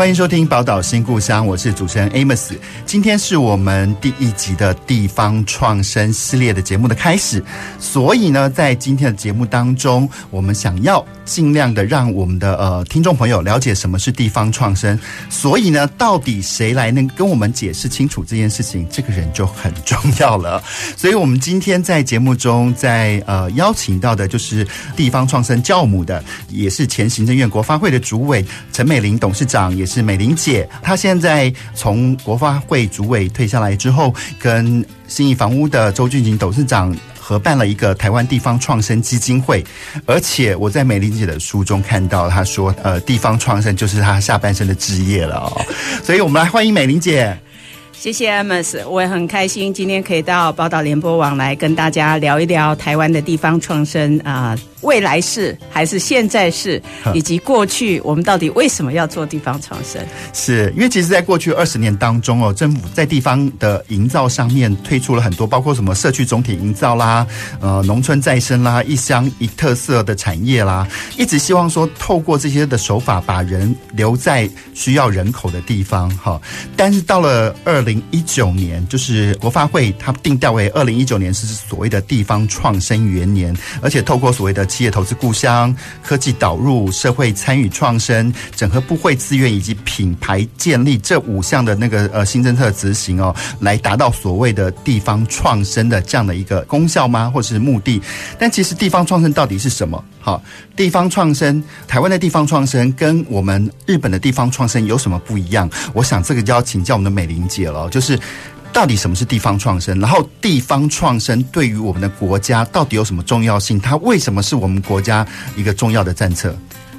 欢迎收听《宝岛新故乡》，我是主持人 Amos。今天是我们第一集的地方创生系列的节目的开始，所以呢，在今天的节目当中，我们想要尽量的让我们的呃听众朋友了解什么是地方创生。所以呢，到底谁来能跟我们解释清楚这件事情，这个人就很重要了。所以我们今天在节目中在，呃邀请到的就是地方创生教母的，也是前行政院国发会的主委陈美玲董事长，也是美玲姐。她现在从国发会主委退下来之后，跟新义房屋的周俊景董事长合办了一个台湾地方创生基金会。而且我在美玲姐的书中看到，她说：“呃，地方创生就是她下半生的职业了哦。”所以，我们来欢迎美玲姐。谢谢 Amos，我也很开心今天可以到报道联播网来跟大家聊一聊台湾的地方创生啊。呃未来式还是现在式，以及过去我们到底为什么要做地方创生？是因为其实，在过去二十年当中哦，政府在地方的营造上面推出了很多，包括什么社区总体营造啦，呃，农村再生啦，一乡一特色的产业啦，一直希望说透过这些的手法，把人留在需要人口的地方哈。但是到了二零零一九年，就是国发会它定调为二零一九年是所谓的地方创生元年，而且透过所谓的企业投资故乡、科技导入、社会参与创生、整合部会资源以及品牌建立这五项的那个呃新政策执行哦，来达到所谓的地方创生的这样的一个功效吗？或是目的？但其实地方创生到底是什么？好，地方创生，台湾的地方创生跟我们日本的地方创生有什么不一样？我想这个就要请教我们的美玲姐了，就是。到底什么是地方创生？然后地方创生对于我们的国家到底有什么重要性？它为什么是我们国家一个重要的政策？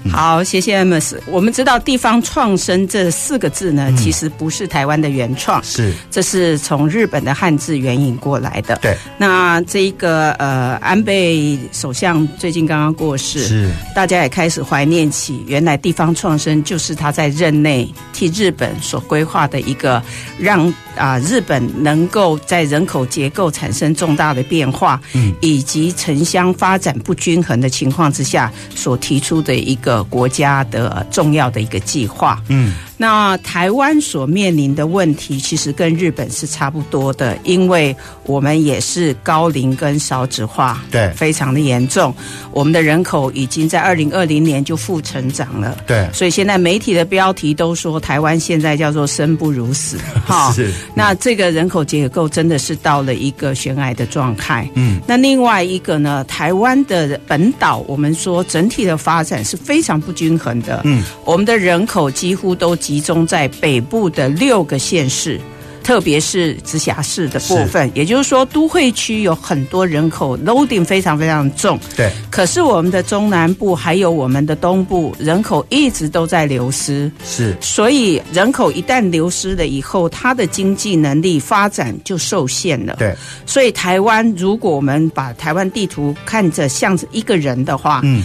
好，谢谢 Amos。我们知道“地方创生”这四个字呢，其实不是台湾的原创，是这是从日本的汉字援引过来的。对，那这一个呃，安倍首相最近刚刚过世，是大家也开始怀念起，原来地方创生就是他在任内替日本所规划的一个让。啊，日本能够在人口结构产生重大的变化，嗯，以及城乡发展不均衡的情况之下，所提出的一个国家的重要的一个计划，嗯。那台湾所面临的问题，其实跟日本是差不多的，因为我们也是高龄跟少子化，对，非常的严重。我们的人口已经在二零二零年就负成长了，对。所以现在媒体的标题都说台湾现在叫做生不如死，哈。是。那这个人口结构真的是到了一个悬崖的状态。嗯。那另外一个呢，台湾的本岛，我们说整体的发展是非常不均衡的。嗯。我们的人口几乎都。集中在北部的六个县市，特别是直辖市的部分，也就是说，都会区有很多人口，loading 非常非常重。对，可是我们的中南部还有我们的东部人口一直都在流失。是，所以人口一旦流失了以后，它的经济能力发展就受限了。对，所以台湾，如果我们把台湾地图看着像是一个人的话，嗯。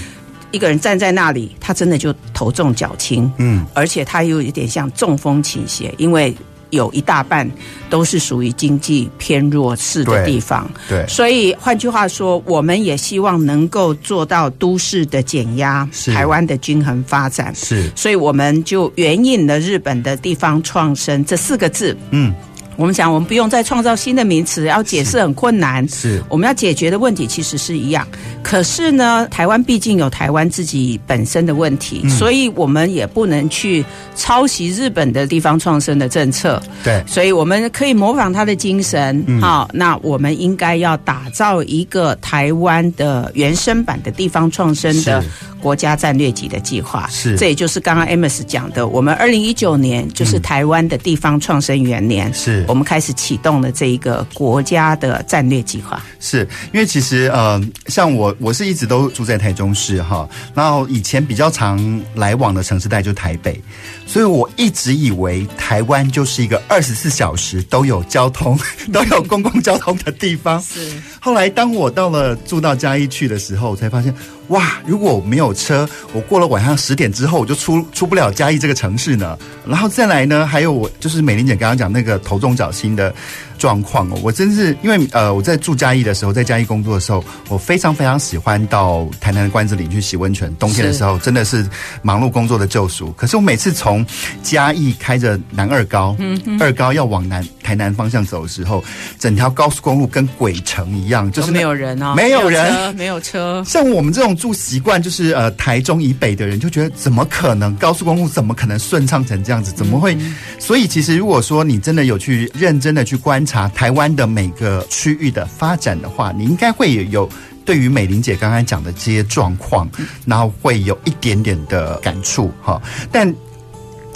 一个人站在那里，他真的就头重脚轻，嗯，而且他又有点像中风倾斜，因为有一大半都是属于经济偏弱势的地方，对，对，所以换句话说，我们也希望能够做到都市的减压，台湾的均衡发展，是，所以我们就援引了日本的地方创生这四个字，嗯。我们想，我们不用再创造新的名词，要解释很困难。是，我们要解决的问题其实是一样。可是呢，台湾毕竟有台湾自己本身的问题，嗯，所以我们也不能去抄袭日本的地方创生的政策。对，所以我们可以模仿他的精神。好，嗯，那我们应该要打造一个台湾的原生版的地方创生的。国家战略级的计划。是，这也就是刚刚 Amos 讲的，我们二零一九年就是台湾的地方创生元年，是我们开始启动了这一个国家的战略计划。是因为其实呃，像我我是一直都住在台中市哈，然后以前比较常来往的城市带就台北，所以我一直以为台湾就是一个二十四小时都有交通、都有公共交通的地方。是，后来当我到了住到嘉义去的时候，我才发现。哇！如果我没有车，我过了晚上十点之后，我就出出不了嘉义这个城市呢。然后再来呢，还有我就是美玲姐刚刚讲那个头重脚轻的状况哦。我真是因为呃，我在住嘉义的时候，在嘉义工作的时候，我非常非常喜欢到台南的关子岭去洗温泉。冬天的时候，真的是忙碌工作的救赎。可是我每次从嘉义开着南二高，嗯，二高要往南台南方向走的时候，整条高速公路跟鬼城一样，就是没有人啊，没有人，没有车。像我们这种。住习惯就是呃台中以北的人就觉得怎么可能高速公路怎么可能顺畅成这样子？怎么会？所以其实如果说你真的有去认真的去观察台湾的每个区域的发展的话，你应该会有有对于美玲姐刚刚讲的这些状况，然后会有一点点的感触哈。但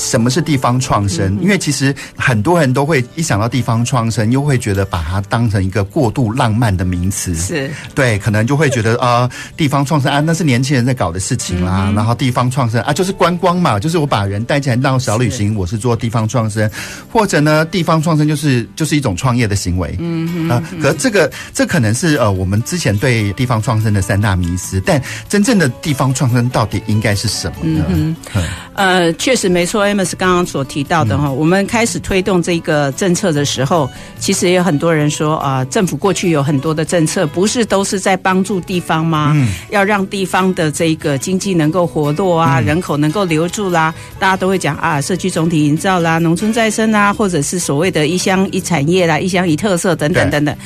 什么是地方创生？因为其实很多人都会一想到地方创生，又会觉得把它当成一个过度浪漫的名词。是对，可能就会觉得啊、呃，地方创生啊，那是年轻人在搞的事情啦。嗯、然后地方创生啊，就是观光嘛，就是我把人带进来当小旅行，我是做地方创生。或者呢，地方创生就是就是一种创业的行为。嗯嗯。啊，可是这个这可能是呃，我们之前对地方创生的三大迷思。但真正的地方创生到底应该是什么呢？嗯嗯。呃，确实没错。Amos 刚刚所提到的哈，我们开始推动这个政策的时候，其实也有很多人说啊，政府过去有很多的政策，不是都是在帮助地方吗？嗯，要让地方的这个经济能够活络啊，人口能够留住啦，大家都会讲啊，社区总体营造啦，农村再生啊，或者是所谓的一乡一产业啦，一乡一特色等等等等。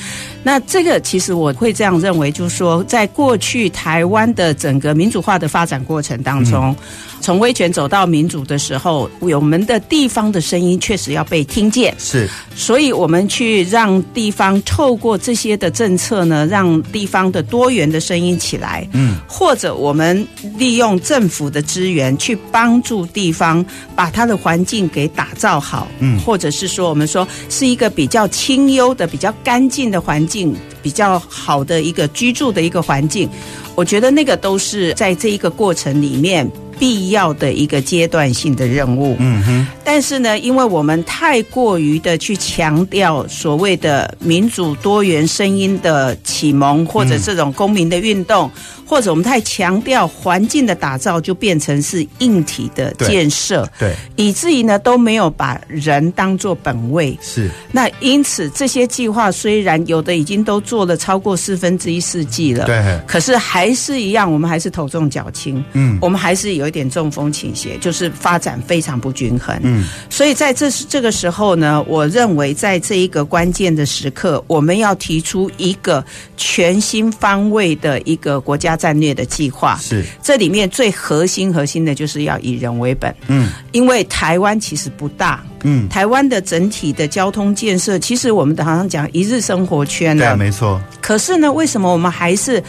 那这个其实我会这样认为，就是说，在过去台湾的整个民主化的发展过程当中。从威权走到民主的时候，我们的地方的声音确实要被听见。是，所以我们去让地方透过这些的政策呢，让地方的多元的声音起来。嗯，或者我们利用政府的资源去帮助地方把它的环境给打造好。嗯，或者是说，我们说是一个比较清幽的、比较干净的环境，比较好的一个居住的一个环境。我觉得那个都是在这一个过程里面。必要的一个阶段性的任务，嗯哼。但是呢，因为我们太过于的去强调所谓的民主多元声音的启蒙，或者这种公民的运动。或者我们太强调环境的打造，就变成是硬体的建设，对，对，以至于呢都没有把人当做本位。是。那因此这些计划虽然有的已经都做了超过四分之一世纪了，对，可是还是一样，我们还是头重脚轻，嗯，我们还是有一点中风倾斜，就是发展非常不均衡，嗯。所以在这这个时候呢，我认为在这一个关键的时刻，我们要提出一个全新方位的一个国家战略的计划是，这里面最核心核心的就是要以人为本，嗯，因为台湾其实不大，嗯，台湾的整体的交通建设，其实我们好像讲一日生活圈对，没错。可是呢，为什么我们还是，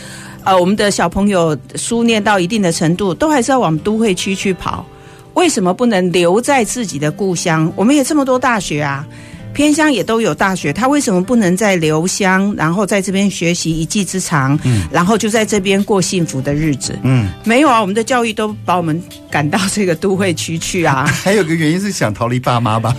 呃，我们的小朋友书念到一定的程度，都还是要往都会区去跑？为什么不能留在自己的故乡？我们也这么多大学啊。偏乡也都有大学，他为什么不能在留乡，然后在这边学习一技之长，嗯，然后就在这边过幸福的日子？嗯，没有啊，我们的教育都把我们赶到这个都会区去啊。还有个原因是想逃离爸妈吧？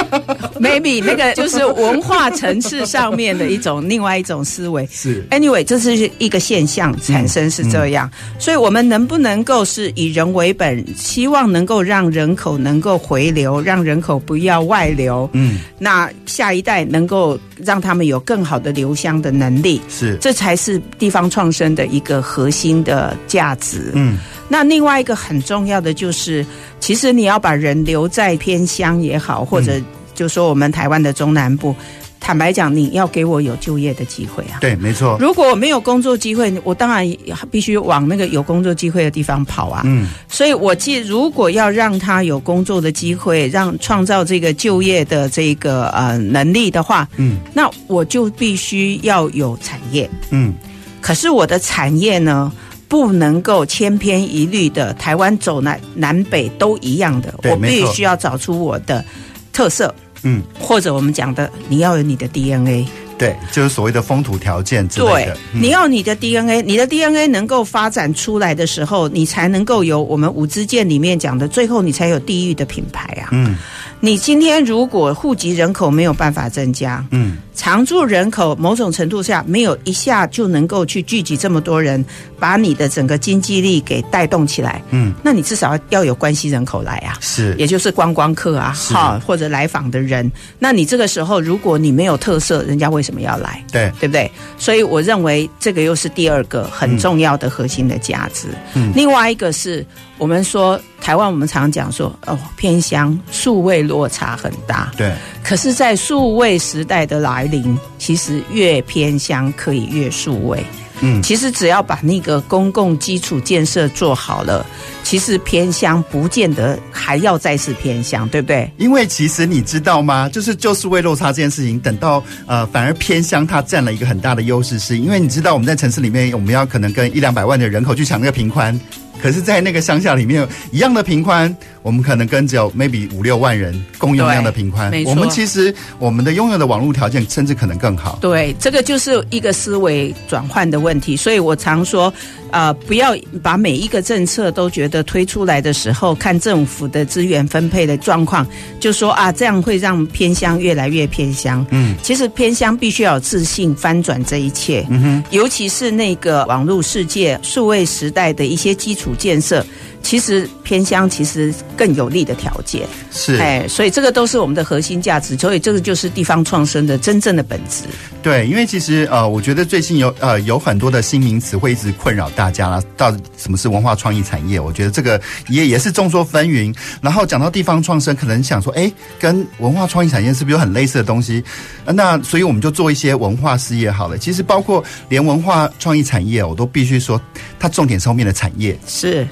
Maybe 那个 就是文化层次上面的一种另外一种思维。是，Anyway，这是一个现象产生是这样，嗯嗯，所以我们能不能够是以人为本，希望能够让人口能够回流，让人口不要外流？嗯，那。那下一代能够让他们有更好的留乡的能力，是，这才是地方创生的一个核心的价值。嗯，那另外一个很重要的就是，其实你要把人留在偏乡也好，或者就说我们台湾的中南部。坦白讲，你要给我有就业的机会啊！对，没错。如果我没有工作机会，我当然必须往那个有工作机会的地方跑啊。嗯，所以我记，如果要让他有工作的机会，让创造这个就业的这个呃能力的话，嗯，那我就必须要有产业。嗯，可是我的产业呢？不能够千篇一律的，台湾走南南北都一样的，我必须要找出我的特色，嗯，或者我们讲的，你要有你的 DNA。对，就是所谓的风土条件之类的。对，嗯、你要你的 DNA，你的 DNA 能够发展出来的时候，你才能够有我们五支箭里面讲的，最后你才有地域的品牌啊。嗯。你今天如果户籍人口没有办法增加，嗯，常住人口某种程度下没有一下就能够去聚集这么多人，把你的整个经济力给带动起来，嗯，那你至少要有关系人口来啊，是，也就是观光客啊，哈，或者来访的人，那你这个时候如果你没有特色，人家为什么要来？对，对不对？所以我认为这个又是第二个很重要的核心的价值。嗯，另外一个是。我们说台湾，我们常讲说哦，偏乡数位落差很大。对。可是，在数位时代的来临，其实越偏乡可以越数位。嗯。其实只要把那个公共基础建设做好了，其实偏乡不见得还要再是偏乡，对不对？因为其实你知道吗？就是就是为落差这件事情，等到呃，反而偏乡它占了一个很大的优势，是因为你知道我们在城市里面，我们要可能跟一两百万的人口去抢那个平宽。可是，在那个乡下里面，一样的平宽，我们可能跟只有 maybe 五六万人共用一样的频宽。我们其实我们的拥有的网络条件，甚至可能更好。对，这个就是一个思维转换的问题。所以我常说，呃，不要把每一个政策都觉得推出来的时候，看政府的资源分配的状况，就说啊，这样会让偏乡越来越偏乡。嗯，其实偏乡必须要有自信翻转这一切。嗯哼，尤其是那个网络世界、数位时代的一些基础建设。其实偏乡其实更有利的条件是哎，所以这个都是我们的核心价值，所以这个就是地方创生的真正的本质。对，因为其实呃，我觉得最近有呃有很多的新名词会一直困扰大家了。到底什么是文化创意产业？我觉得这个也也是众说纷纭。然后讲到地方创生，可能想说，哎，跟文化创意产业是不是有很类似的东西？那所以我们就做一些文化事业好了。其实包括连文化创意产业，我都必须说，它重点是后面的产业是。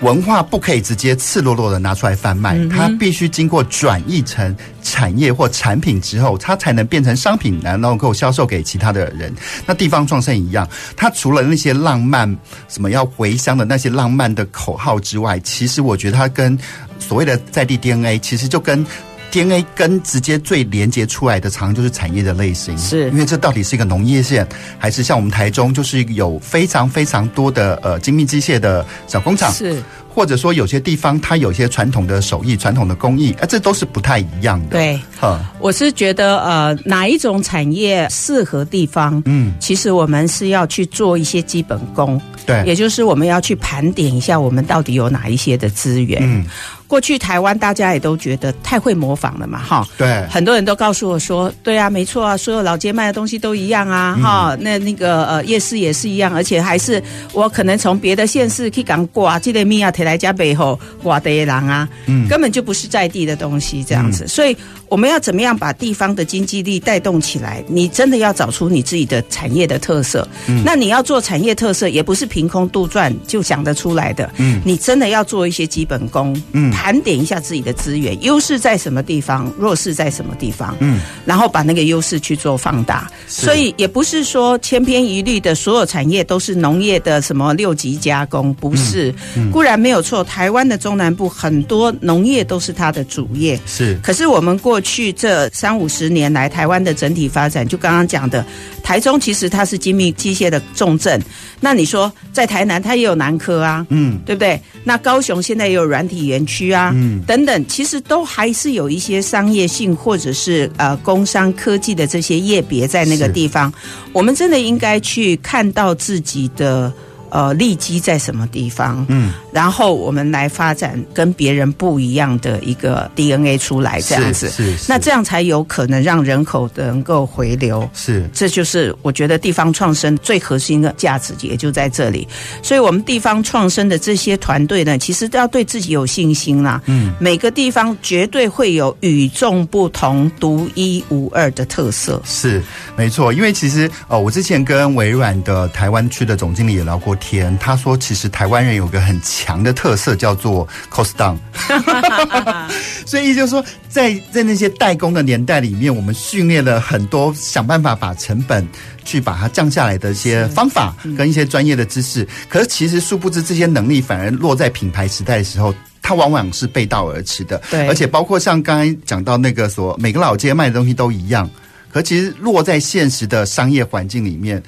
文化不可以直接赤裸裸的拿出来贩卖，它必须经过转译成产业或产品之后，它才能变成商品，然后能够销售给其他的人。那地方创生一样，它除了那些浪漫，什么要回乡的那些浪漫的口号之外，其实我觉得它跟所谓的在地 DNA，其实就跟。DNA 跟直接最连接出来的，常常就是产业的类型，是。因为这到底是一个农业线，还是像我们台中，就是有非常非常多的呃精密机械的小工厂，是或者说有些地方它有些传统的手艺、传统的工艺，啊，这都是不太一样的。对，哈，我是觉得呃，哪一种产业适合地方，嗯，其实我们是要去做一些基本功，对，也就是我们要去盘点一下，我们到底有哪一些的资源，嗯。过去台湾大家也都觉得太会模仿了嘛，哈，对，很多人都告诉我说，对啊，没错啊，所有老街卖的东西都一样啊，哈、嗯，那那个呃夜市也是一样，而且还是我可能从别的县市去港挂，这类米啊提来家背后挂的人啊，嗯，根本就不是在地的东西这样子，嗯、所以我们要怎么样把地方的经济力带动起来？你真的要找出你自己的产业的特色，嗯，那你要做产业特色，也不是凭空杜撰就想得出来的，嗯，你真的要做一些基本功，嗯。盘点一下自己的资源，优势在什么地方，弱势在什么地方，嗯，然后把那个优势去做放大。所以也不是说千篇一律的所有产业都是农业的什么六级加工，不是。嗯嗯、固然没有错，台湾的中南部很多农业都是它的主业，是。可是我们过去这三五十年来，台湾的整体发展，就刚刚讲的，台中其实它是精密机械的重镇。那你说在台南，它也有南科啊，嗯，对不对？那高雄现在也有软体园区啊，嗯，等等，其实都还是有一些商业性或者是呃工商科技的这些业别在那个地方，我们真的应该去看到自己的。呃，利基在什么地方？嗯，然后我们来发展跟别人不一样的一个 DNA 出来，这样子，是，是，是，那这样才有可能让人口能够回流。是，这就是我觉得地方创生最核心的价值，也就在这里。所以，我们地方创生的这些团队呢，其实都要对自己有信心啦。嗯，每个地方绝对会有与众不同、独一无二的特色。是，没错。因为其实呃，我之前跟微软的台湾区的总经理也聊过。天，他说其实台湾人有个很强的特色叫做 cost down，所以就是说，在在那些代工的年代里面，我们训练了很多想办法把成本去把它降下来的一些方法跟一些专业的知识。可是其实殊不知这些能力反而落在品牌时代的时候，它往往是背道而驰的。对，而且包括像刚才讲到那个说每个老街卖的东西都一样。可其实落在现实的商业环境里面，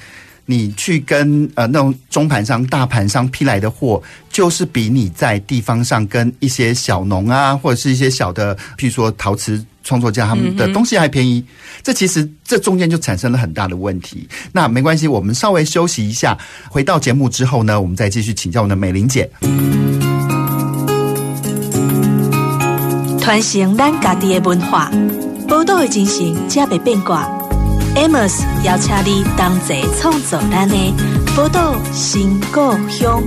你去跟呃那种中盘商、大盘商批来的货，就是比你在地方上跟一些小农啊，或者是一些小的，譬如说陶瓷创作家他们的东西还便宜。嗯、这其实这中间就产生了很大的问题。那没关系，我们稍微休息一下，回到节目之后呢，我们再继续请教我们的美玲姐。传承咱家己的文化。宝岛的精神，才袂变卦。Amos 邀请你同齐创造咱的宝岛新故乡。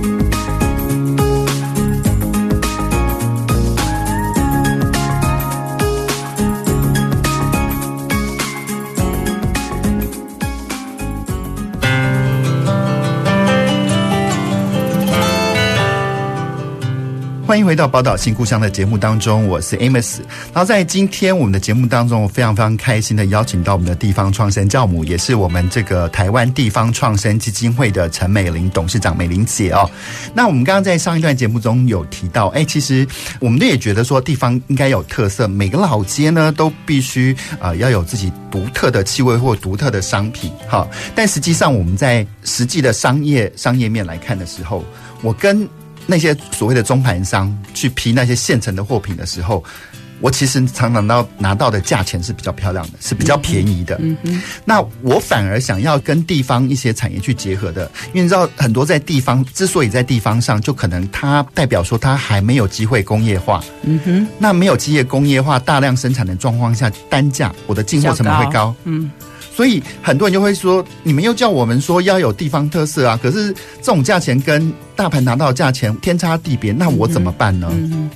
欢迎回到《宝岛新故乡》的节目当中，我是 Amos。然后在今天我们的节目当中，我非常非常开心的邀请到我们的地方创生教母，也是我们这个台湾地方创生基金会的陈美玲董事长美玲姐哦。那我们刚刚在上一段节目中有提到，哎，其实我们都也觉得说地方应该有特色，每个老街呢都必须啊、要有自己独特的气味或独特的商品。哈，但实际上我们在实际的商业商业面来看的时候，我跟那些所谓的中盘商去批那些现成的货品的时候，我其实常常到拿到的价钱是比较漂亮的，是比较便宜的。嗯嗯。那我反而想要跟地方一些产业去结合的，因为你知道很多在地方之所以在地方上，就可能它代表说它还没有机会工业化。嗯哼。那没有机会工业化大量生产的状况下，单价我的进货成本会高。嗯。所以很多人就会说，你们又叫我们说要有地方特色啊，可是这种价钱跟大盘拿到的价钱天差地别，那我怎么办呢？嗯嗯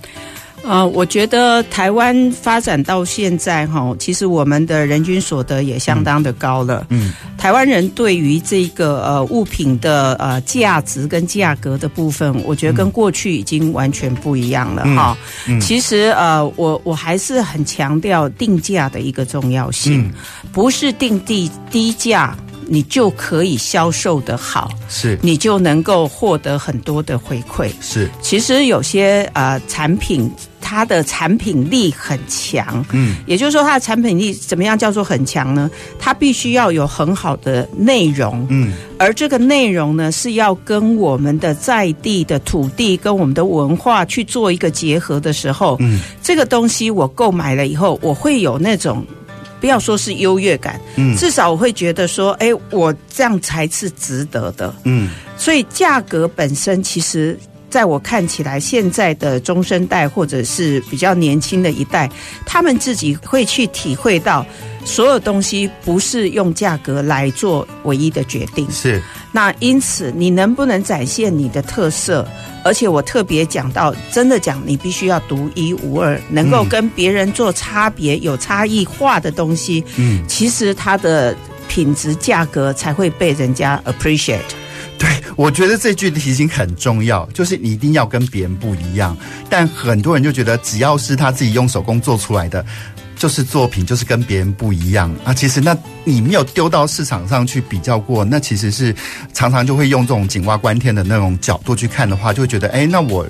呃，我觉得台湾发展到现在哈，其实我们的人均所得也相当的高了。嗯，嗯台湾人对于这个呃物品的呃价值跟价格的部分，我觉得跟过去已经完全不一样了哈。嗯嗯、其实呃，我我还是很强调定价的一个重要性，嗯、不是定低低价。你就可以销售的好，是，你就能够获得很多的回馈，是。其实有些呃产品，它的产品力很强，嗯，也就是说它的产品力怎么样叫做很强呢？它必须要有很好的内容，嗯，而这个内容呢是要跟我们的在地的土地跟我们的文化去做一个结合的时候，嗯，这个东西我购买了以后，我会有那种。不要说是优越感，嗯，至少我会觉得说，哎，我这样才是值得的，嗯，所以价格本身，其实在我看起来，现在的中生代或者是比较年轻的一代，他们自己会去体会到，所有东西不是用价格来做唯一的决定，是。那因此，你能不能展现你的特色？而且我特别讲到，真的讲，你必须要独一无二，能够跟别人做差别、有差异化的东西。嗯，其实它的品质、价格才会被人家 appreciate。对，我觉得这句提醒很重要，就是你一定要跟别人不一样。但很多人就觉得，只要是他自己用手工做出来的。就是作品，就是跟别人不一样啊！其实，那你没有丢到市场上去比较过，那其实是常常就会用这种井蛙观天的那种角度去看的话，就会觉得，哎，那我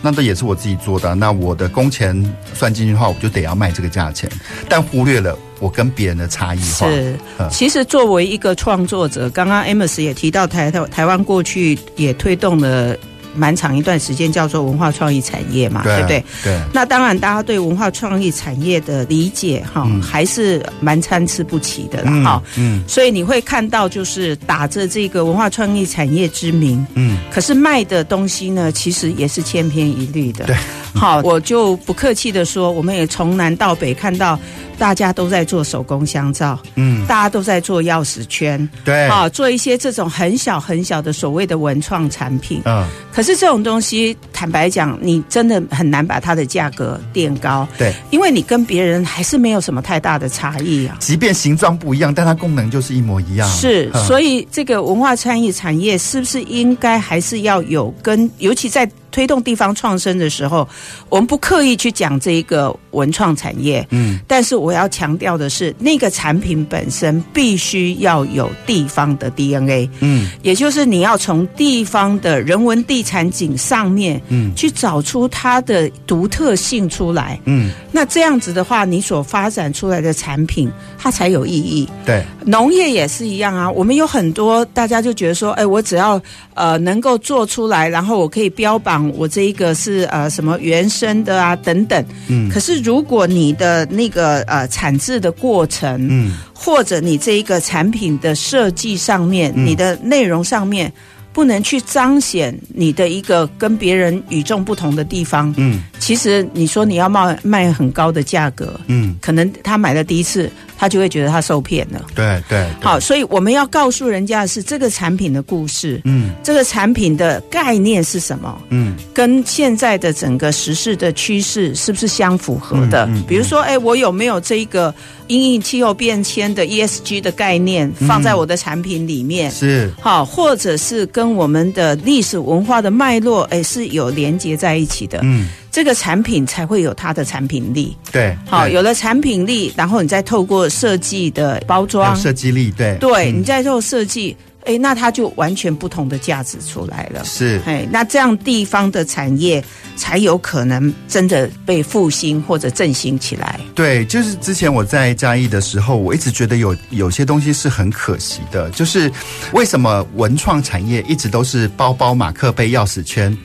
那这也是我自己做的，那我的工钱算进去的话，我就得要卖这个价钱，但忽略了我跟别人的差异化。是，其实作为一个创作者，刚刚 Amos 也提到台台台湾过去也推动了。蛮长一段时间叫做文化创意产业嘛，对，对不对？对。那当然，大家对文化创意产业的理解哈，嗯、还是蛮参差不齐的啦，哈、嗯。嗯。所以你会看到，就是打着这个文化创意产业之名，嗯，可是卖的东西呢，其实也是千篇一律的。对。好，我就不客气的说，我们也从南到北看到。大家都在做手工香皂，嗯，大家都在做钥匙圈，对，啊，做一些这种很小很小的所谓的文创产品，嗯，可可是这种东西，坦白讲，你真的很难把它的价格垫高。对，因为你跟别人还是没有什么太大的差异啊。即便形状不一样，但它功能就是一模一样。是，所以这个文化创意产业是不是应该还是要有跟，尤其在。推动地方创生的时候，我们不刻意去讲这一个文创产业，嗯，但是我要强调的是，那个产品本身必须要有地方的 DNA，嗯，也就是你要从地方的人文地产景上面，嗯，去找出它的独特性出来，嗯，那这样子的话，你所发展出来的产品，它才有意义。对，农业也是一样啊，我们有很多大家就觉得说，哎，我只要呃能够做出来，然后我可以标榜。我这一个是呃什么原生的啊等等，嗯，可是如果你的那个呃产制的过程，嗯，或者你这一个产品的设计上面，嗯，你的内容上面。不能去彰显你的一个跟别人与众不同的地方。嗯，其实你说你要卖卖很高的价格，嗯，可能他买了第一次，他就会觉得他受骗了。对对。好，所以我们要告诉人家的是这个产品的故事。嗯，这个产品的概念是什么？嗯，跟现在的整个时事的趋势是不是相符合的？嗯，比如说，哎，我有没有这一个？因应气候变迁的 ESG 的概念放在我的产品里面，嗯、是好，或者是跟我们的历史文化的脉络，哎，是有连接在一起的。嗯，这个产品才会有它的产品力。对，好，有了产品力，然后你再透过设计的包装，设计力，对，对，你再做设计。哎，那它就完全不同的价值出来了。是，哎，那这样地方的产业才有可能真的被复兴或者振兴起来。对，就是之前我在嘉义的时候，我一直觉得有有些东西是很可惜的，就是为什么文创产业一直都是包包、马克杯、钥匙圈？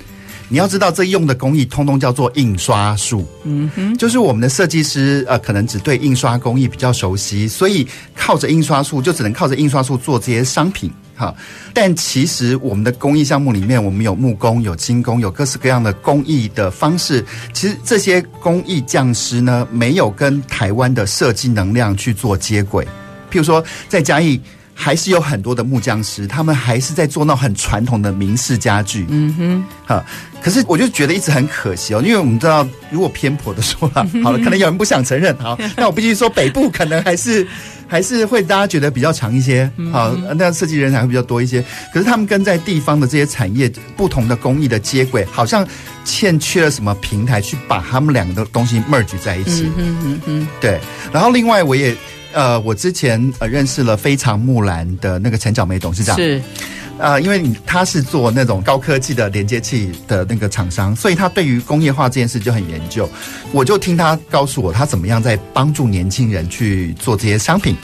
你要知道，这用的工艺通通叫做印刷术。嗯哼，就是我们的设计师呃，可能只对印刷工艺比较熟悉，所以靠着印刷术，就只能靠着印刷术做这些商品。哈，但其实我们的工艺项目里面，我们有木工、有金工、有各式各样的工艺的方式。其实这些工艺匠师呢，没有跟台湾的设计能量去做接轨。譬如说，在嘉义。还是有很多的木匠师，他们还是在做那种很传统的明式家具。嗯哼，哈，可是我就觉得一直很可惜哦，因为我们知道，如果偏颇的说了，好了，可能有人不想承认，好，那我必须说，北部可能还是 还是会大家觉得比较强一些，好，那设计人才会比较多一些。可是他们跟在地方的这些产业不同的工艺的接轨，好像欠缺了什么平台去把他们两个的东西 merge 在一起。嗯嗯嗯，对。然后另外我也。呃，我之前呃认识了非常木兰的那个陈小梅董事长，是，呃，因为你他是做那种高科技的连接器的那个厂商，所以他对于工业化这件事就很研究。我就听他告诉我，他怎么样在帮助年轻人去做这些商品。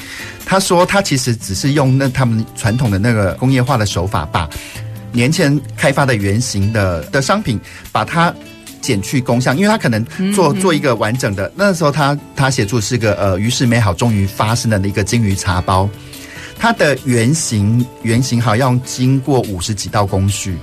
他说，他其实只是用那他们传统的那个工业化的手法，把年前开发的原型的的商品，把它。减去工项，因为他可能做做一个完整的。那时候他他写出是个呃，于是美好终于发生了的一个金鱼茶包，它的原型原型好像经过五十几道工序。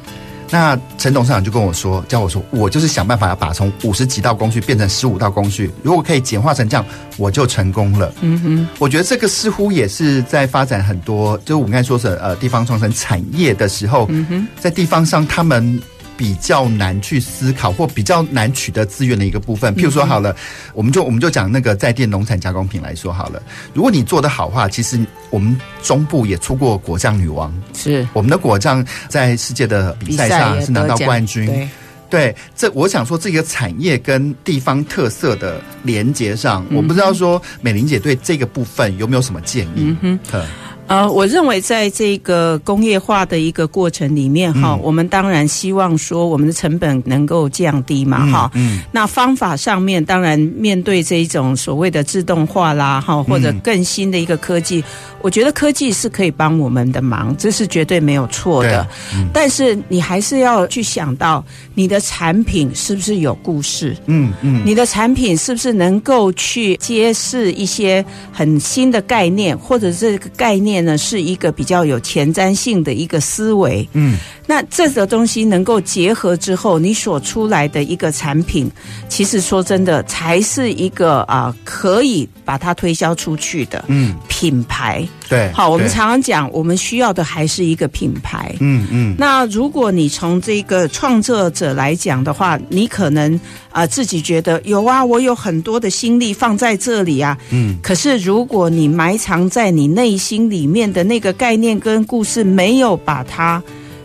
那陈董事长就跟我说，叫我说，我就是想办法要把从五十几道工序变成十五道工序，如果可以简化成这样，我就成功了。嗯哼，我觉得这个似乎也是在发展很多，就我们刚才说是呃地方创生产业的时候，嗯哼，在地方上他们。比较难去思考或比较难取得资源的一个部分，譬如说好了，我们就我们就讲那个在电农产加工品来说好了。如果你做得好话，其实我们中部也出过果酱女王，是我们的果酱在世界的比赛上是拿到冠军。对，这我想说这个产业跟地方特色的连接上，我不知道说美玲姐对这个部分有没有什么建议？嗯哼。呃，我认为在这个工业化的一个过程里面，哈、嗯，我们当然希望说我们的成本能够降低嘛，哈、嗯。嗯。那方法上面，当然面对这一种所谓的自动化啦，哈，或者更新的一个科技，嗯、我觉得科技是可以帮我们的忙，这是绝对没有错的。嗯、但是你还是要去想到你的产品是不是有故事？嗯嗯。你的产品是不是能够去揭示一些很新的概念，或者这个概念？面呢是一个比较有前瞻性的一个思维。嗯，那这个东西能够结合之后，你所出来的一个产品，其实说真的，才是一个啊可以把它推销出去的。嗯，品牌。对，好，我们常常讲，我们需要的还是一个品牌。嗯嗯。那如果你从这个创作者来讲的话，你可能啊、呃、自己觉得有啊，我有很多的心力放在这里啊。嗯。可是如果你埋藏在你内心里面的那个概念跟故事，没有把它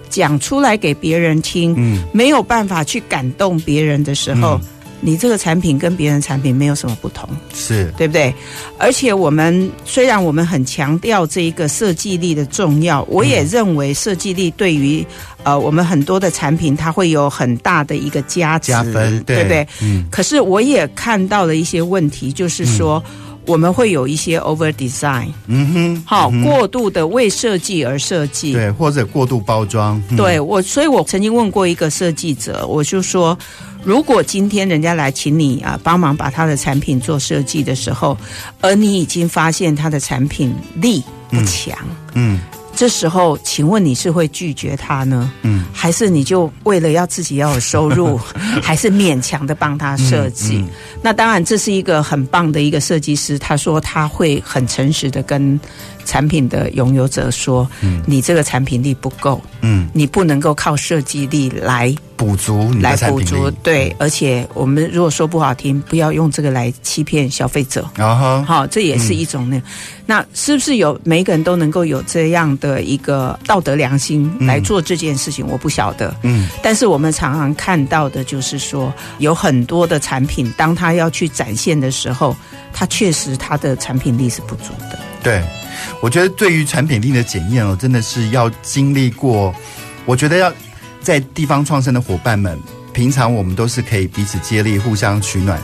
讲出来给别人听，嗯，没有办法去感动别人的时候。嗯你这个产品跟别人产品没有什么不同，是对不对？而且我们虽然我们很强调这一个设计力的重要，我也认为设计力对于呃我们很多的产品它会有很大的一个加值，加分，对，对不对？嗯。可是我也看到了一些问题，就是说我们会有一些 over design，嗯哼，好，过度的为设计而设计，对，或者过度包装。对我，所以我曾经问过一个设计者，我就说。如果今天人家来请你啊帮忙把他的产品做设计的时候，而你已经发现他的产品力不强，嗯，嗯，这时候请问你是会拒绝他呢？嗯，还是你就为了要自己要有收入，还是勉强的帮他设计？嗯嗯、那当然，这是一个很棒的一个设计师，他说他会很诚实的跟产品的拥有者说，嗯，你这个产品力不够，嗯，你不能够靠设计力来。补足来补足，对，而且我们如果说不好听，不要用这个来欺骗消费者。啊哈，好，这也是一种那、嗯、那是不是有每个人都能够有这样的一个道德良心来做这件事情？嗯、我不晓得。嗯，但是我们常常看到的就是说，有很多的产品，当他要去展现的时候，他确实他的产品力是不足的。对，我觉得对于产品力的检验哦，真的是要经历过，我觉得要。在地方创生的伙伴们，平常我们都是可以彼此接力、互相取暖，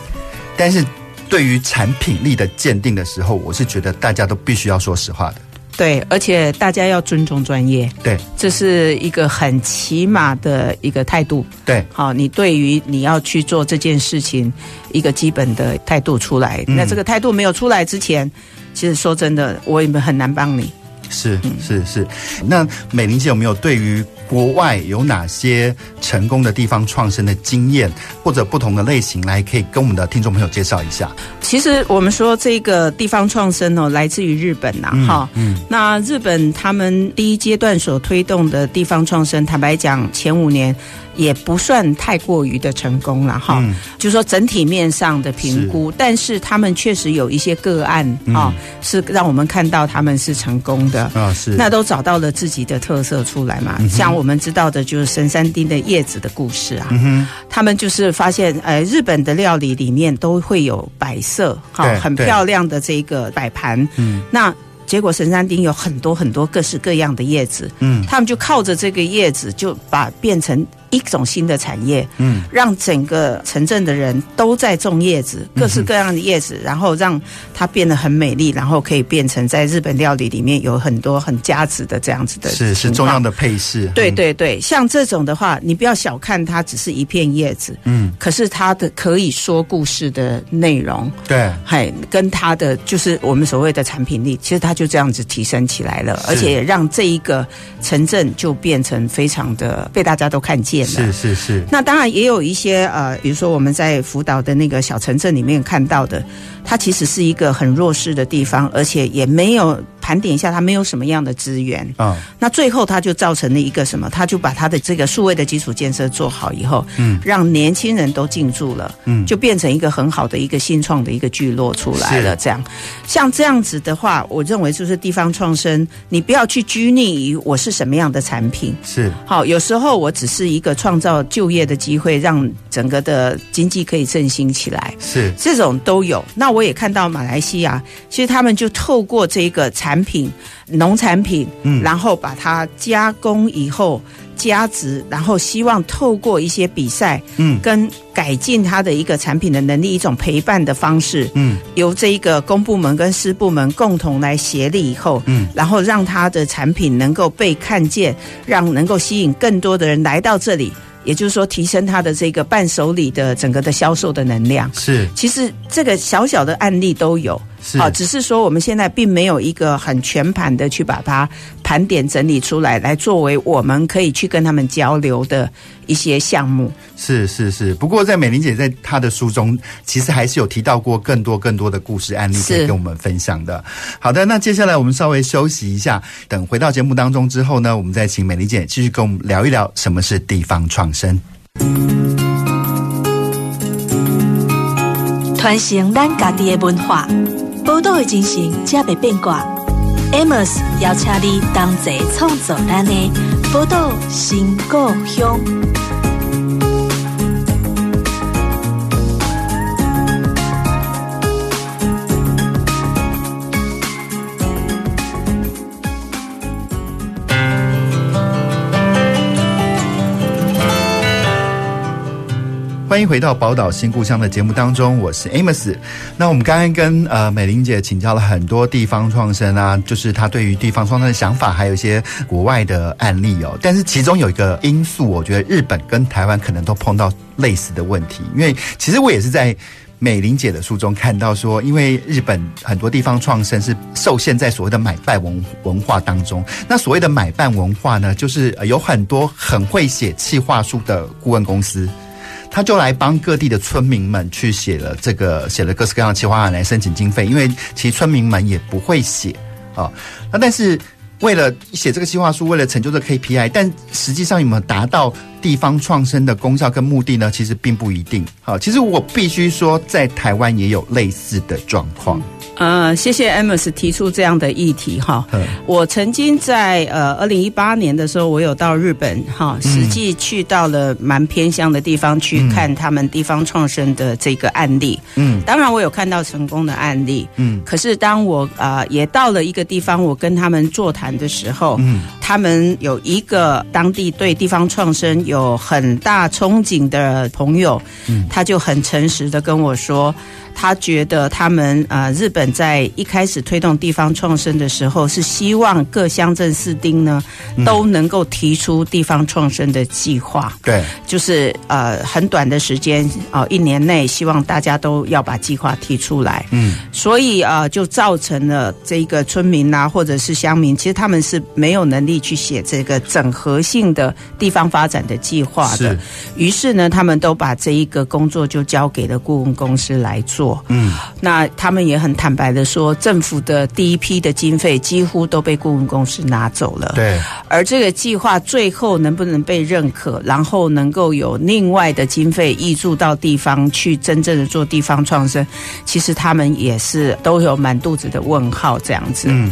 但是对于产品力的鉴定的时候，我是觉得大家都必须要说实话的。对，而且大家要尊重专业。对，这是一个很起码的一个态度。对，好，你对于你要去做这件事情一个基本的态度出来。嗯、那这个态度没有出来之前，其实说真的，我也很难帮你。是是是，那美玲姐有没有对于国外有哪些成功的地方创生的经验，或者不同的类型，来可以跟我们的听众朋友介绍一下？其实我们说这个地方创生哦，来自于日本呐，哈，嗯，那日本他们第一阶段所推动的地方创生，坦白讲，前五年。也不算太过于的成功了哈，嗯、就是说整体面上的评估，是。但是他们确实有一些个案啊，嗯、是让我们看到他们是成功的。啊，是。那都找到了自己的特色出来嘛。嗯、像我们知道的，就是神山町的叶子的故事啊，嗯、他们就是发现，呃，日本的料理里面都会有摆设，哈，很漂亮的这个摆盘，嗯，那。结果神山町有很多很多各式各样的叶子，嗯，他们就靠着这个叶子，就把变成一种新的产业，嗯，让整个城镇的人都在种叶子，各式各样的叶子，然后让它变得很美丽，然后可以变成在日本料理里面有很多很价值的这样子的，是是重要的配饰。对对对，像这种的话，你不要小看它，只是一片叶子，嗯，可是它的可以说故事的内容，对，还跟它的就是我们所谓的产品力，其实它就。就这样子提升起来了，而且也让这一个城镇就变成非常的被大家都看见了。是是是。那当然也有一些呃，比如说我们在福岛的那个小城镇里面看到的，它其实是一个很弱势的地方，而且也没有。盘点一下，他没有什么样的资源啊。那最后，他就造成了一个什么？他就把他的这个数位的基础建设做好以后，嗯，让年轻人都进驻了，嗯，就变成一个很好的一个新创的一个聚落出来了。这样，像这样子的话，我认为就是地方创生，你不要去拘泥于我是什么样的产品，是好。有时候我只是一个创造就业的机会，让整个的经济可以振兴起来，是这种都有。那我也看到马来西亚，其实他们就透过这个产产品、农产品，嗯，然后把它加工以后加值，然后希望透过一些比赛，嗯，跟改进它的一个产品的能力，一种陪伴的方式，嗯，由这一个公部门跟私部门共同来协力以后，嗯，然后让它的产品能够被看见，让能够吸引更多的人来到这里。也就是说，提升它的这个伴手礼的整个的销售的能量。是，其实这个小小的案例都有。好，只是说我们现在并没有一个很全盘的去把它盘点整理出来，来作为我们可以去跟他们交流的一些项目。是是是，不过在美玲姐在她的书中，其实还是有提到过更多更多的故事案例可以跟我们分享的。好的，那接下来我们稍微休息一下，等回到节目当中之后呢，我们再请美玲姐继续跟我们聊一聊什么是地方创生。传承咱家己的文化。宝岛的精神，才袂变卦。Amos 邀请你同齐创作咱的宝岛新故乡。欢迎回到宝岛新故乡的节目当中，我是 Amos。那我们刚刚跟呃美玲姐请教了很多地方创生啊，就是她对于地方创生的想法，还有一些国外的案例哦。但是其中有一个因素，我觉得日本跟台湾可能都碰到类似的问题，因为其实我也是在美玲姐的书中看到说，因为日本很多地方创生是受限在所谓的买办文文化当中。那所谓的买办文化呢，就是有很多很会写企划书的顾问公司。他就来帮各地的村民们去写了这个，写了各式各样的企划案来申请经费，因为其实村民们也不会写啊。那但是为了写这个计划书，为了成就这 KPI，但实际上有没有达到地方创生的功效跟目的呢？其实并不一定。好，其实我必须说，在台湾也有类似的状况。呃，谢谢 Amos 提出这样的议题哈。我曾经在呃二零一八年的时候，我有到日本哈，实际去到了蛮偏乡的地方去看他们地方创生的这个案例。嗯，当然我有看到成功的案例。嗯，可是当我啊、呃、也到了一个地方，我跟他们座谈的时候，嗯，他们有一个当地对地方创生有很大憧憬的朋友，嗯，他就很诚实的跟我说。他觉得他们呃，日本在一开始推动地方创生的时候，是希望各乡镇市町呢都能够提出地方创生的计划。对，就是呃很短的时间啊，一年内希望大家都要把计划提出来。嗯，所以呃就造成了这个村民啊，或者是乡民，其实他们是没有能力去写这个整合性的地方发展的计划的。于是呢，他们都把这一个工作就交给了顾问公司来做。嗯，那他们也很坦白的说，政府的第一批的经费几乎都被顾问公司拿走了。对，而这个计划最后能不能被认可，然后能够有另外的经费挹注到地方去，真正的做地方创生，其实他们也是都有满肚子的问号这样子。嗯。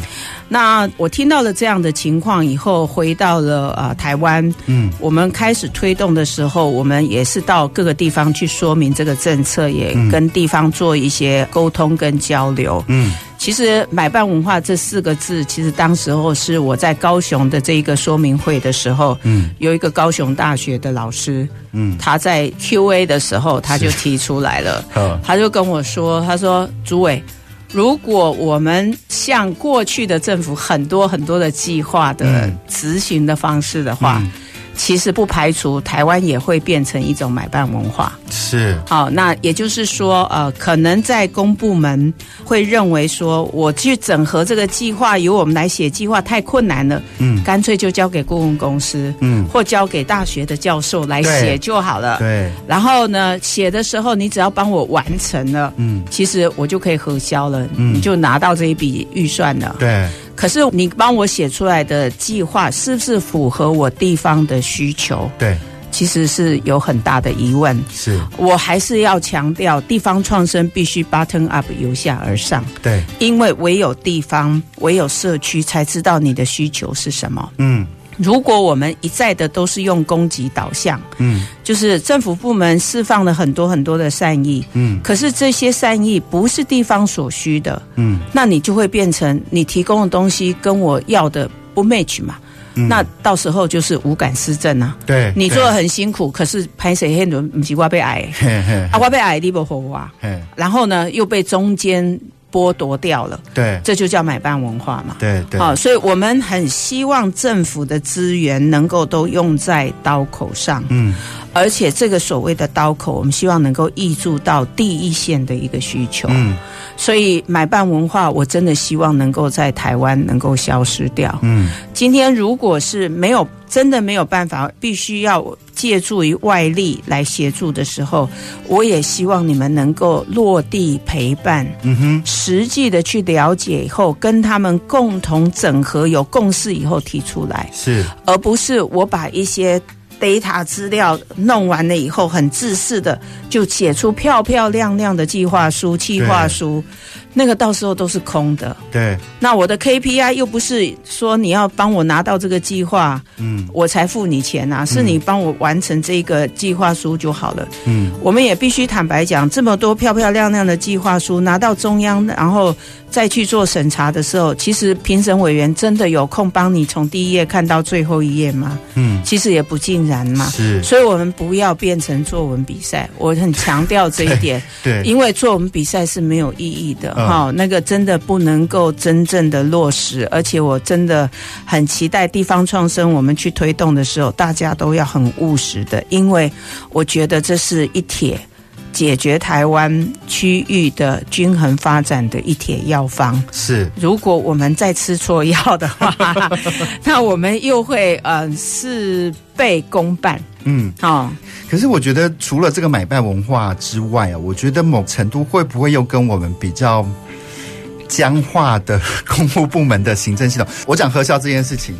那我听到了这样的情况以后，回到了呃台湾，嗯，我们开始推动的时候，我们也是到各个地方去说明这个政策，也跟地方做一些沟通跟交流。嗯，其实买办文化这四个字，其实当时候是我在高雄的这一个说明会的时候，嗯，有一个高雄大学的老师，嗯，他在 Q&A 的时候他就提出来了，他就跟我说，他说主委。如果我们像过去的政府很多很多的计划的执行的方式的话，嗯。其实不排除台湾也会变成一种买办文化。是。好，那也就是说，呃，可能在公部门会认为说，我去整合这个计划，由我们来写计划太困难了。嗯。干脆就交给顾问公司。嗯。或交给大学的教授来写就好了。对。然后呢，写的时候你只要帮我完成了，嗯，其实我就可以核销了，嗯，你就拿到这一笔预算了。对。可是你帮我写出来的计划是不是符合我地方的需求？对，其实是有很大的疑问。是，我还是要强调，地方创生必须 button up，由下而上。对，因为唯有地方，唯有社区才知道你的需求是什么。嗯。如果我们一再的都是用供给导向，嗯，就是政府部门释放了很多很多的善意，嗯，可是这些善意不是地方所需的，嗯，那你就会变成你提供的东西跟我要的不 match 嘛，嗯，那到时候就是无感施政啊，对，你做的很辛苦，可是拍谁黑轮不是我被矮，啊我被矮你不活啊，然后呢又被中间。剥夺掉了，对，这就叫买办文化嘛，对对，好，所以我们很希望政府的资源能够都用在刀口上，嗯，而且这个所谓的刀口，我们希望能够挹注到第一线的一个需求，嗯，所以买办文化，我真的希望能够在台湾能够消失掉，嗯，今天如果是没有。真的没有办法，必须要借助于外力来协助的时候，我也希望你们能够落地陪伴，嗯哼，实际的去了解以后，跟他们共同整合，有共识以后提出来，是，而不是我把一些 data 资料弄完了以后，很自私的就写出漂漂亮亮的计划书、计划书。那个到时候都是空的。对。那我的 KPI 又不是说你要帮我拿到这个计划，嗯，我才付你钱啊，是你帮我完成这个计划书就好了。嗯。我们也必须坦白讲，这么多漂漂亮亮的计划书拿到中央，然后再去做审查的时候，其实评审委员真的有空帮你从第一页看到最后一页吗？嗯。其实也不尽然嘛。是。所以我们不要变成作文比赛，我很强调这一点。对。因为作文比赛是没有意义的。好，那个真的不能够真正的落实，而且我真的很期待地方创生，我们去推动的时候，大家都要很务实的，因为我觉得这是一帖解决台湾区域的均衡发展的一帖药方。是，如果我们再吃错药的话，那我们又会呃事倍功半。嗯，好。可是我觉得，除了这个买办文化之外啊，我觉得某程度会不会又跟我们比较僵化的公务部门的行政系统？我讲核销这件事情，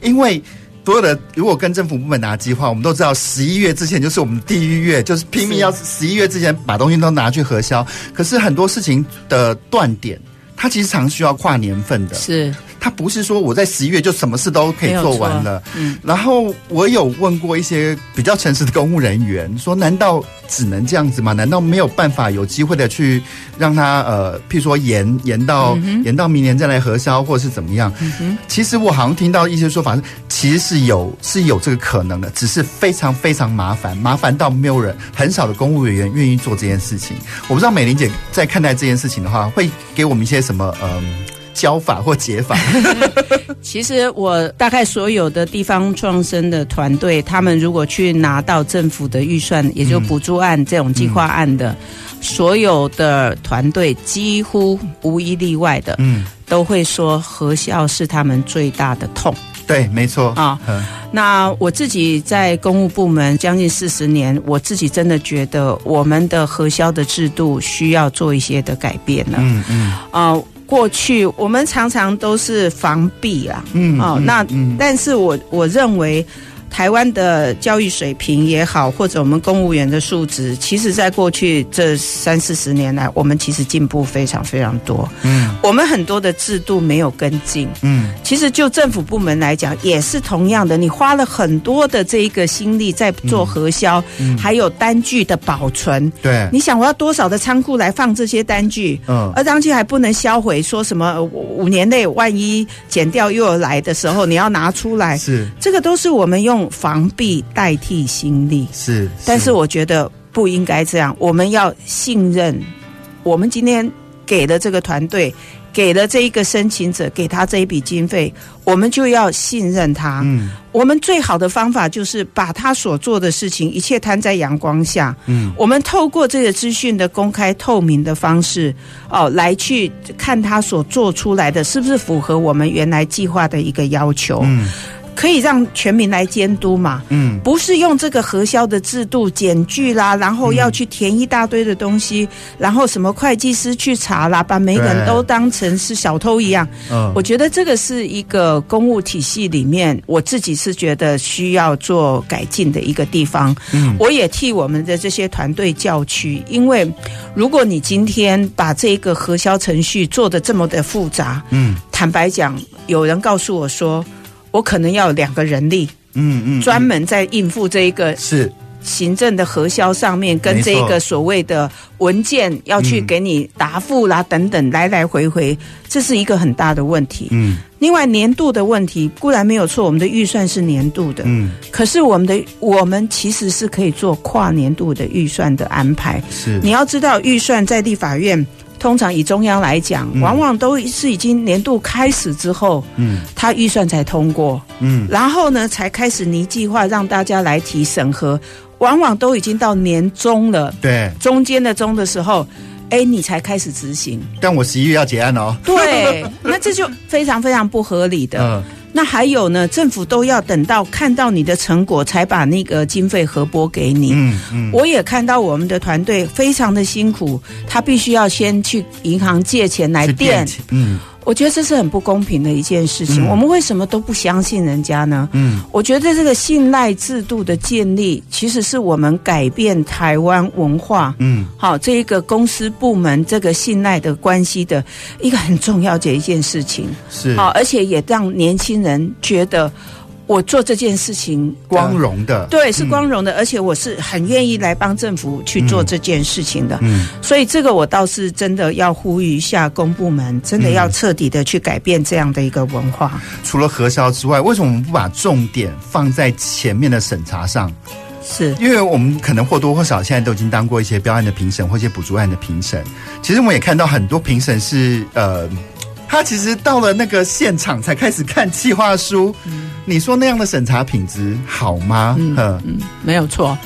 因为所有的如果跟政府部门拿计划，我们都知道十一月之前就是我们地狱月，就是拼命要十一月之前把东西都拿去核销。可是很多事情的断点，它其实常需要跨年份的。是。他不是说我在十一月就什么事都可以做完了，嗯，然后我有问过一些比较诚实的公务人员，说难道只能这样子吗？难道没有办法有机会的去让他呃，譬如说延延到、嗯、延到明年再来核销，或者是怎么样？嗯、其实我好像听到一些说法是，其实是有是有这个可能的，只是非常非常麻烦，麻烦到没有人很少的公务人员愿意做这件事情。我不知道美玲姐在看待这件事情的话，会给我们一些什么嗯？呃教法或解法，其实我大概所有的地方创生的团队，他们如果去拿到政府的预算，也就补助案这种计划案的，所有的团队几乎无一例外的，嗯，都会说核销是他们最大的痛。对，没错啊。那我自己在公务部门将近四十年，我自己真的觉得我们的核销的制度需要做一些的改变了。嗯嗯啊。过去我们常常都是防避啊，嗯，哦，那嗯但是我我认为。台湾的教育水平也好，或者我们公务员的素质，其实在过去这三四十年来，我们其实进步非常非常多。嗯，我们很多的制度没有跟进。嗯，其实就政府部门来讲，也是同样的，你花了很多的这一个心力在做核销，嗯，还有单据的保存。对，你想我要多少的仓库来放这些单据？嗯，而当期还不能销毁，说什么五年内万一减掉又有来的时候，你要拿出来。是，这个都是我们用。防弊代替心力是，是，但是我觉得不应该这样。我们要信任，我们今天给了这个团队，给了这一个申请者，给他这一笔经费，我们就要信任他。嗯，我们最好的方法就是把他所做的事情一切摊在阳光下。嗯，我们透过这个资讯的公开透明的方式，哦，来去看他所做出来的是不是符合我们原来计划的一个要求。嗯。可以让全民来监督嘛？嗯，不是用这个核销的制度检具啦，然后要去填一大堆的东西，嗯、然后什么会计师去查啦，把每个人都当成是小偷一样。嗯，我觉得这个是一个公务体系里面，我自己是觉得需要做改进的一个地方。嗯，我也替我们的这些团队叫屈，因为如果你今天把这个核销程序做的这么的复杂，嗯，坦白讲，有人告诉我说。我可能要有两个人力，嗯嗯，专门在应付这一个是行政的核销上面，跟这一个所谓的文件要去给你答复啦等等，来来回回，这是一个很大的问题。嗯，另外年度的问题固然没有错，我们的预算是年度的，嗯，可是我们的我们其实是可以做跨年度的预算的安排。是，你要知道预算在立法院。通常以中央来讲，往往都是已经年度开始之后，嗯，他预算才通过，嗯，然后呢，才开始拟计划让大家来提审核，往往都已经到年终了，对，中间的中的时候，哎，你才开始执行。但我十一月要结案哦，对，那这就非常非常不合理的。嗯那还有呢，政府都要等到看到你的成果，才把那个经费核拨给你。嗯嗯，我也看到我们的团队非常的辛苦，他必须要先去银行借钱来垫。嗯。我觉得这是很不公平的一件事情。嗯、我们为什么都不相信人家呢？嗯，我觉得这个信赖制度的建立，其实是我们改变台湾文化，嗯，好，这一个公司部门这个信赖的关系的一个很重要的一件事情。是，好，而且也让年轻人觉得。我做这件事情光荣的，对，是光荣的，嗯、而且我是很愿意来帮政府去做这件事情的。嗯，所以这个我倒是真的要呼吁一下公部门，真的要彻底的去改变这样的一个文化。嗯、除了核销之外，为什么我们不把重点放在前面的审查上？是因为我们可能或多或少现在都已经当过一些标案的评审或一些补助案的评审。其实我们也看到很多评审是呃，他其实到了那个现场才开始看计划书。嗯你说那样的审查品质好吗？嗯嗯，没有错。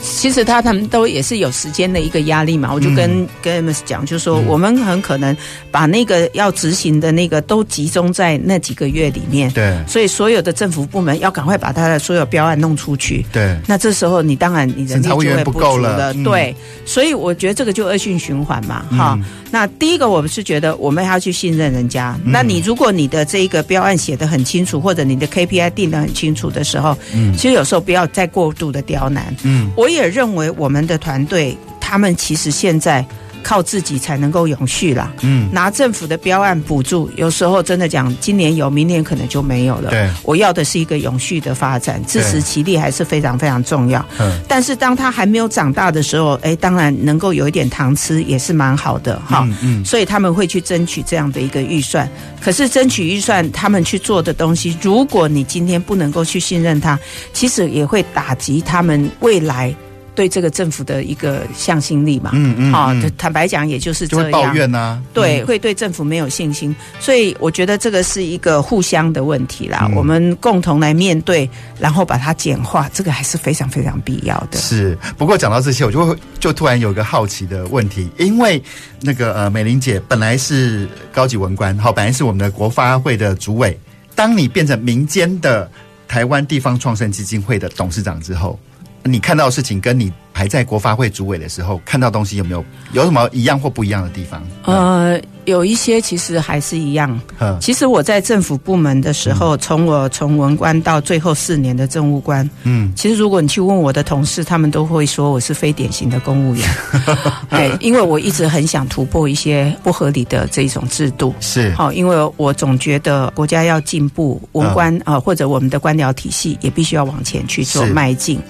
其实他他们都也是有时间的一个压力嘛。我就跟、嗯、跟 MS 讲，就说我们很可能把那个要执行的那个都集中在那几个月里面。对。所以所有的政府部门要赶快把他的所有标案弄出去。对。那这时候你当然你人力就会不够了。嗯、对。所以我觉得这个就恶性循环嘛。哈、嗯。那第一个我们是觉得我们还要去信任人家。嗯、那你如果你的这一个标案写的很清楚，或者你的 KPI 定得很清楚的时候，嗯，其实有时候不要再过度的刁难。嗯，我也认为我们的团队，他们其实现在。靠自己才能够永续啦。嗯，拿政府的标案补助，有时候真的讲，今年有，明年可能就没有了。对，我要的是一个永续的发展，自食其力还是非常非常重要。嗯，但是当他还没有长大的时候，哎，当然能够有一点糖吃也是蛮好的哈。嗯，嗯，所以他们会去争取这样的一个预算。可是争取预算，他们去做的东西，如果你今天不能够去信任他，其实也会打击他们未来。对这个政府的一个向心力嘛，嗯嗯，啊、嗯，坦白讲，也就是这样。抱怨啊，对，嗯、会对政府没有信心，所以我觉得这个是一个互相的问题啦。嗯、我们共同来面对，然后把它简化，这个还是非常非常必要的。是，不过讲到这些，我就会就突然有一个好奇的问题，因为那个呃，美玲姐本来是高级文官，好，本来是我们的国发会的主委，当你变成民间的台湾地方创生基金会的董事长之后。你看到的事情跟你还在国发会主委的时候看到东西有没有有什么一样或不一样的地方？呃。有一些其实还是一样。其实我在政府部门的时候，从我从文官到最后四年的政务官，嗯，其实如果你去问我的同事，他们都会说我是非典型的公务员。哎，因为我一直很想突破一些不合理的这种制度。是。好，因为我总觉得国家要进步，文官啊或者我们的官僚体系也必须要往前去做迈进。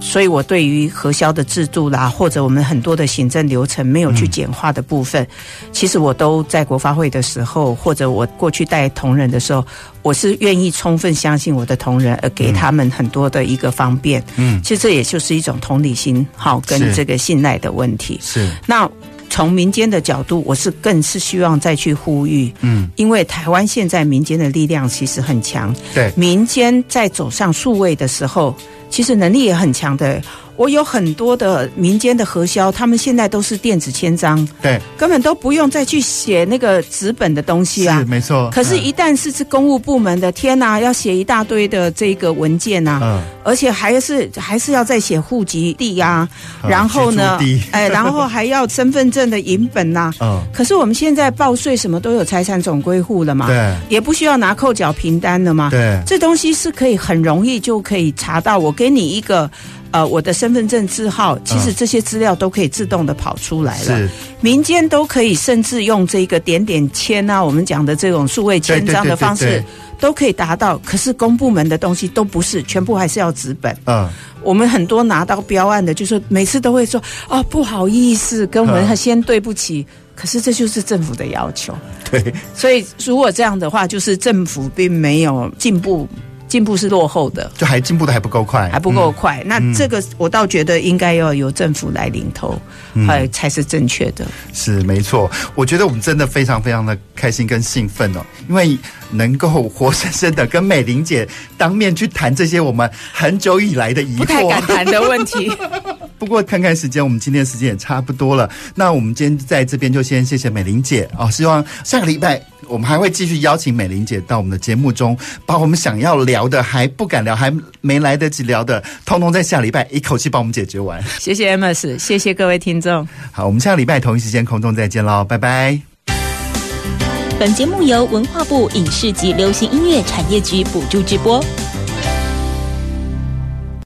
所以我对于核销的制度啦，或者我们很多的行政流程没有去简化的部分，其实我都。在国发会的时候，或者我过去带同仁的时候，我是愿意充分相信我的同仁，而给他们很多的一个方便。嗯，其实这也就是一种同理心，好，跟这个信赖的问题。是。那从民间的角度，我是更是希望再去呼吁，嗯，因为台湾现在民间的力量其实很强，对，民间在走上数位的时候，其实能力也很强的。我有很多的民间的核销，他们现在都是电子签章，对，根本都不用再去写那个纸本的东西啊，是没错。可是，一旦是是公务部门的，天哪，要写一大堆的这个文件呐，嗯，而且还是还是要再写户籍地呀，然后呢，哎，然后还要身份证的影本呐，嗯。可是我们现在报税什么都有财产总归户了嘛，对，也不需要拿扣缴凭单了嘛，对，这东西是可以很容易就可以查到。我给你一个。呃，我的身份证字号，其实这些资料都可以自动的跑出来了。是，民间都可以，甚至用这个点点签啊，我们讲的这种数位签章的方式，都可以达到。可是公部门的东西都不是，全部还是要纸本。嗯，我们很多拿到标案的，就是每次都会说，哦，不好意思，跟我们先对不起。可是这就是政府的要求。对，所以如果这样的话，就是政府并没有进步。进步是落后的，就还进步的还不够快，还不够快。嗯、那这个我倒觉得应该要由政府来领头，哎、嗯、才是正确的。是没错，我觉得我们真的非常非常的开心跟兴奋哦，因为能够活生生的跟美玲姐当面去谈这些我们很久以来的疑惑，不太敢谈的问题。不过看看时间，我们今天的时间也差不多了。那我们今天在这边就先谢谢美玲姐哦，希望下个礼拜我们还会继续邀请美玲姐到我们的节目中，把我们想要聊的还不敢聊、还没来得及聊的，通通在下礼拜一口气帮我们解决完。谢谢 Amos，谢谢各位听众。好，我们下个礼拜同一时间空中再见喽，拜拜。本节目由文化部影视及流行音乐产业局补助直播。